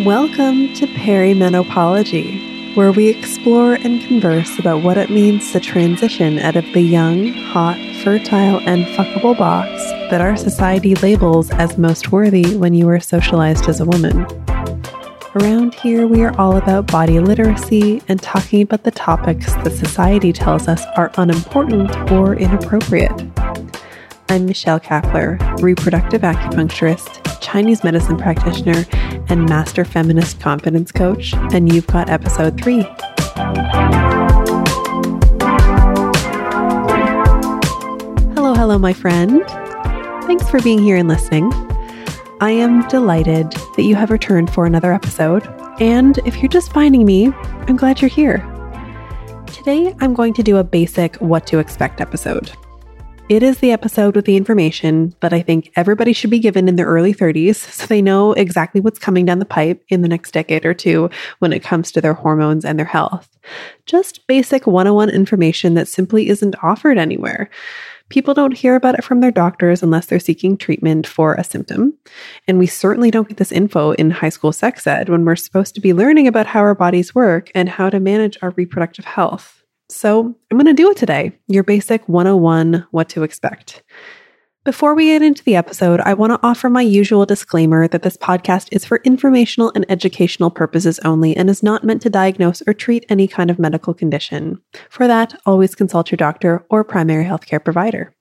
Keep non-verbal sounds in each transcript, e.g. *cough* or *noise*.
Welcome to Perimenopology, where we explore and converse about what it means to transition out of the young, hot, fertile, and fuckable box that our society labels as most worthy when you are socialized as a woman. Around here, we are all about body literacy and talking about the topics that society tells us are unimportant or inappropriate. I'm Michelle Kaffler, reproductive acupuncturist, Chinese medicine practitioner, and master feminist confidence coach, and you've got episode three. Hello, hello, my friend. Thanks for being here and listening. I am delighted that you have returned for another episode. And if you're just finding me, I'm glad you're here. Today, I'm going to do a basic what to expect episode. It is the episode with the information that I think everybody should be given in their early 30s so they know exactly what's coming down the pipe in the next decade or two when it comes to their hormones and their health. Just basic 101 information that simply isn't offered anywhere. People don't hear about it from their doctors unless they're seeking treatment for a symptom. And we certainly don't get this info in high school sex ed when we're supposed to be learning about how our bodies work and how to manage our reproductive health. So I'm going to do it today your basic 101 what to expect. Before we get into the episode, I want to offer my usual disclaimer that this podcast is for informational and educational purposes only and is not meant to diagnose or treat any kind of medical condition. For that, always consult your doctor or primary healthcare provider.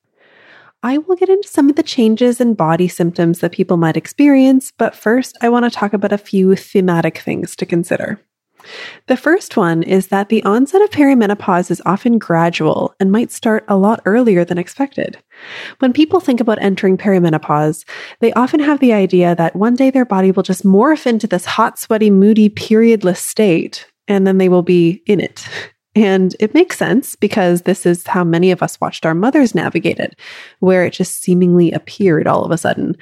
I will get into some of the changes in body symptoms that people might experience, but first, I want to talk about a few thematic things to consider. The first one is that the onset of perimenopause is often gradual and might start a lot earlier than expected. When people think about entering perimenopause, they often have the idea that one day their body will just morph into this hot, sweaty, moody, periodless state, and then they will be in it. And it makes sense because this is how many of us watched our mothers navigate it, where it just seemingly appeared all of a sudden.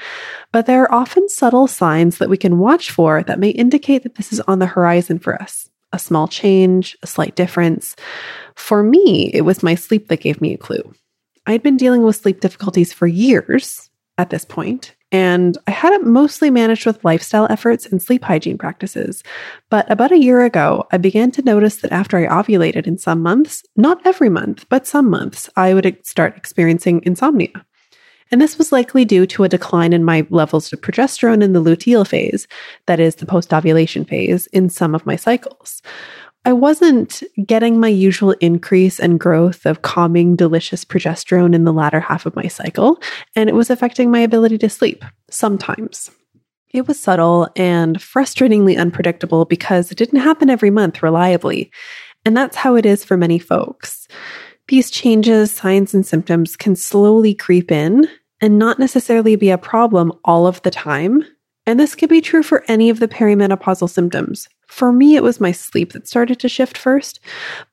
But there are often subtle signs that we can watch for that may indicate that this is on the horizon for us. A small change, a slight difference. For me, it was my sleep that gave me a clue. I'd been dealing with sleep difficulties for years at this point, and I had it mostly managed with lifestyle efforts and sleep hygiene practices. But about a year ago, I began to notice that after I ovulated in some months, not every month, but some months, I would start experiencing insomnia. And this was likely due to a decline in my levels of progesterone in the luteal phase, that is, the post ovulation phase, in some of my cycles. I wasn't getting my usual increase and growth of calming, delicious progesterone in the latter half of my cycle, and it was affecting my ability to sleep sometimes. It was subtle and frustratingly unpredictable because it didn't happen every month reliably. And that's how it is for many folks. These changes, signs, and symptoms can slowly creep in and not necessarily be a problem all of the time. And this could be true for any of the perimenopausal symptoms. For me, it was my sleep that started to shift first,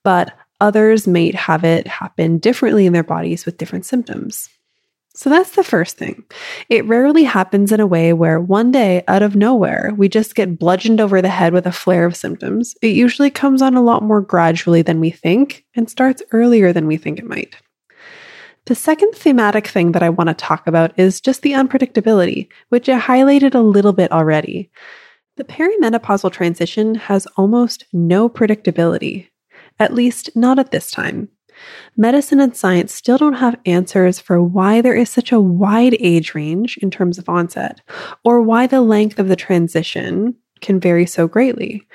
but others may have it happen differently in their bodies with different symptoms. So that's the first thing. It rarely happens in a way where one day, out of nowhere, we just get bludgeoned over the head with a flare of symptoms. It usually comes on a lot more gradually than we think and starts earlier than we think it might. The second thematic thing that I want to talk about is just the unpredictability, which I highlighted a little bit already. The perimenopausal transition has almost no predictability, at least not at this time. Medicine and science still don't have answers for why there is such a wide age range in terms of onset, or why the length of the transition can vary so greatly.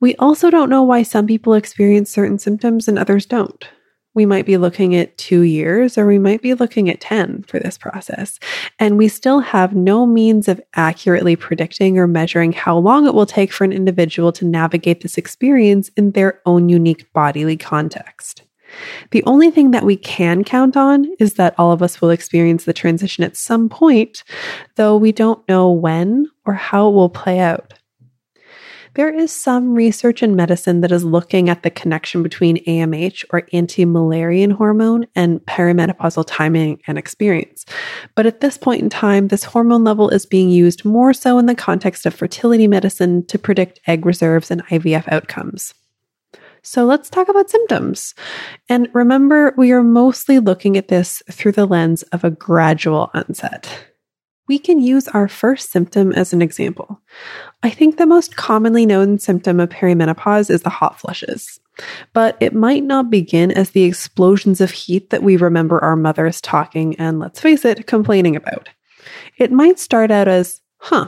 We also don't know why some people experience certain symptoms and others don't we might be looking at two years or we might be looking at 10 for this process. And we still have no means of accurately predicting or measuring how long it will take for an individual to navigate this experience in their own unique bodily context. The only thing that we can count on is that all of us will experience the transition at some point, though we don't know when or how it will play out there is some research in medicine that is looking at the connection between AMH or anti-Müllerian hormone and perimenopausal timing and experience. But at this point in time, this hormone level is being used more so in the context of fertility medicine to predict egg reserves and IVF outcomes. So let's talk about symptoms. And remember, we are mostly looking at this through the lens of a gradual onset. We can use our first symptom as an example. I think the most commonly known symptom of perimenopause is the hot flushes, but it might not begin as the explosions of heat that we remember our mothers talking and, let's face it, complaining about. It might start out as, huh,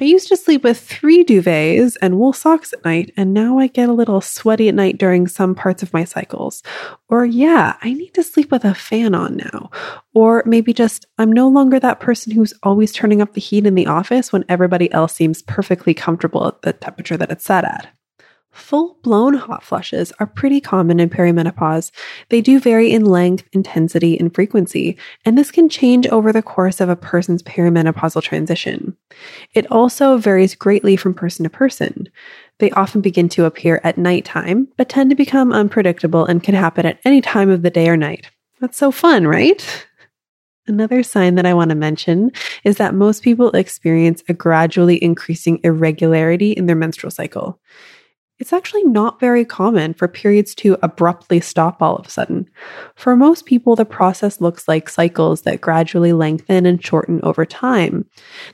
I used to sleep with three duvets and wool socks at night, and now I get a little sweaty at night during some parts of my cycles. Or, yeah, I need to sleep with a fan on now. Or maybe just, I'm no longer that person who's always turning up the heat in the office when everybody else seems perfectly comfortable at the temperature that it's set at. Full blown hot flushes are pretty common in perimenopause. They do vary in length, intensity, and frequency, and this can change over the course of a person's perimenopausal transition. It also varies greatly from person to person. They often begin to appear at nighttime, but tend to become unpredictable and can happen at any time of the day or night. That's so fun, right? Another sign that I want to mention is that most people experience a gradually increasing irregularity in their menstrual cycle. It's actually not very common for periods to abruptly stop all of a sudden. For most people, the process looks like cycles that gradually lengthen and shorten over time.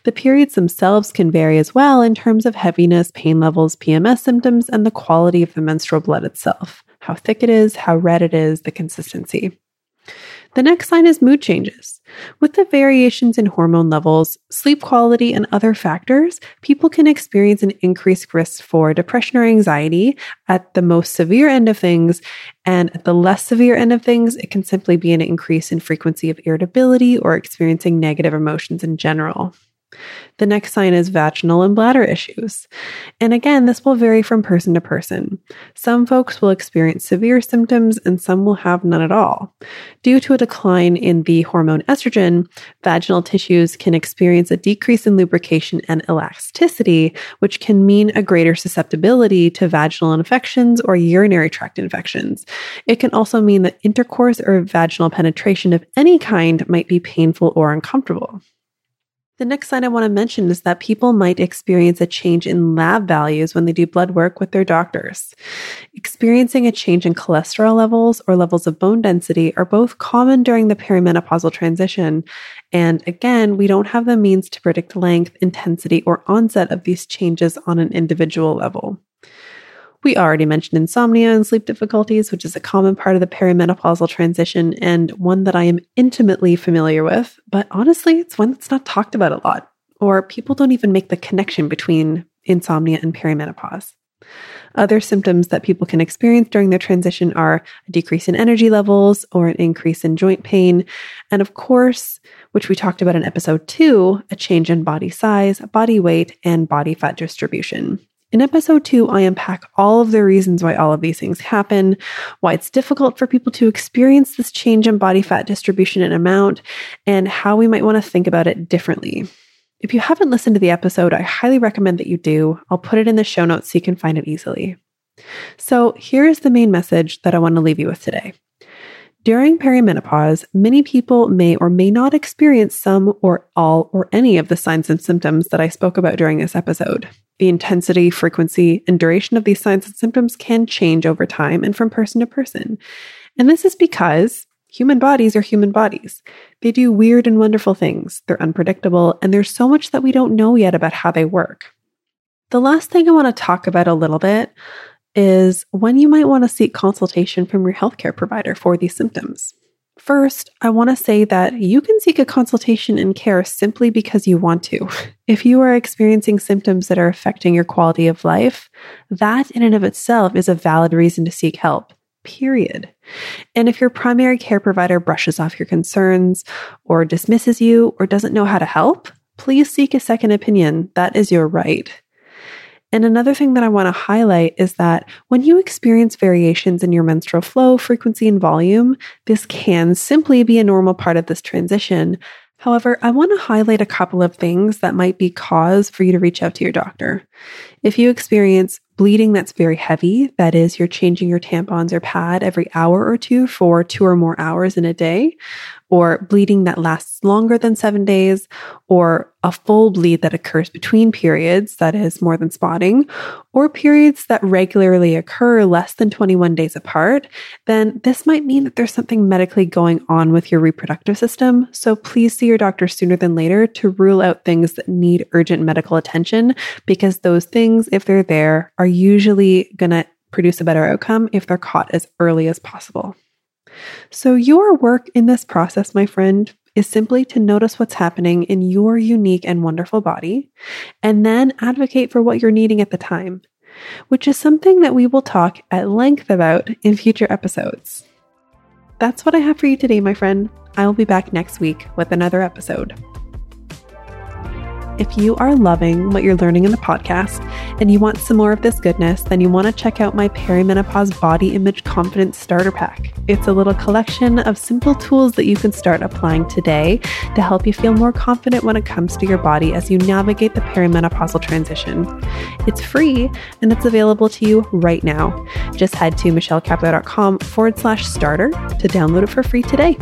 The periods themselves can vary as well in terms of heaviness, pain levels, PMS symptoms, and the quality of the menstrual blood itself how thick it is, how red it is, the consistency. The next sign is mood changes. With the variations in hormone levels, sleep quality, and other factors, people can experience an increased risk for depression or anxiety at the most severe end of things. And at the less severe end of things, it can simply be an increase in frequency of irritability or experiencing negative emotions in general. The next sign is vaginal and bladder issues. And again, this will vary from person to person. Some folks will experience severe symptoms and some will have none at all. Due to a decline in the hormone estrogen, vaginal tissues can experience a decrease in lubrication and elasticity, which can mean a greater susceptibility to vaginal infections or urinary tract infections. It can also mean that intercourse or vaginal penetration of any kind might be painful or uncomfortable. The next sign I want to mention is that people might experience a change in lab values when they do blood work with their doctors. Experiencing a change in cholesterol levels or levels of bone density are both common during the perimenopausal transition. And again, we don't have the means to predict length, intensity, or onset of these changes on an individual level. We already mentioned insomnia and sleep difficulties, which is a common part of the perimenopausal transition and one that I am intimately familiar with. But honestly, it's one that's not talked about a lot, or people don't even make the connection between insomnia and perimenopause. Other symptoms that people can experience during their transition are a decrease in energy levels or an increase in joint pain. And of course, which we talked about in episode two, a change in body size, body weight, and body fat distribution. In episode two, I unpack all of the reasons why all of these things happen, why it's difficult for people to experience this change in body fat distribution and amount, and how we might want to think about it differently. If you haven't listened to the episode, I highly recommend that you do. I'll put it in the show notes so you can find it easily. So, here is the main message that I want to leave you with today. During perimenopause, many people may or may not experience some or all or any of the signs and symptoms that I spoke about during this episode. The intensity, frequency, and duration of these signs and symptoms can change over time and from person to person. And this is because human bodies are human bodies. They do weird and wonderful things, they're unpredictable, and there's so much that we don't know yet about how they work. The last thing I want to talk about a little bit is when you might want to seek consultation from your healthcare provider for these symptoms. First, I want to say that you can seek a consultation and care simply because you want to. *laughs* If you are experiencing symptoms that are affecting your quality of life, that in and of itself is a valid reason to seek help, period. And if your primary care provider brushes off your concerns or dismisses you or doesn't know how to help, please seek a second opinion. That is your right. And another thing that I want to highlight is that when you experience variations in your menstrual flow, frequency, and volume, this can simply be a normal part of this transition. However, I want to highlight a couple of things that might be cause for you to reach out to your doctor. If you experience bleeding that's very heavy, that is, you're changing your tampons or pad every hour or two for two or more hours in a day, or bleeding that lasts longer than seven days, or a full bleed that occurs between periods, that is more than spotting, or periods that regularly occur less than 21 days apart, then this might mean that there's something medically going on with your reproductive system. So please see your doctor sooner than later to rule out things that need urgent medical attention, because those things, if they're there, are usually going to produce a better outcome if they're caught as early as possible. So, your work in this process, my friend, is simply to notice what's happening in your unique and wonderful body and then advocate for what you're needing at the time, which is something that we will talk at length about in future episodes. That's what I have for you today, my friend. I will be back next week with another episode. If you are loving what you're learning in the podcast and you want some more of this goodness, then you want to check out my perimenopause body image confidence starter pack. It's a little collection of simple tools that you can start applying today to help you feel more confident when it comes to your body as you navigate the perimenopausal transition. It's free and it's available to you right now. Just head to michellekapler.com forward slash starter to download it for free today.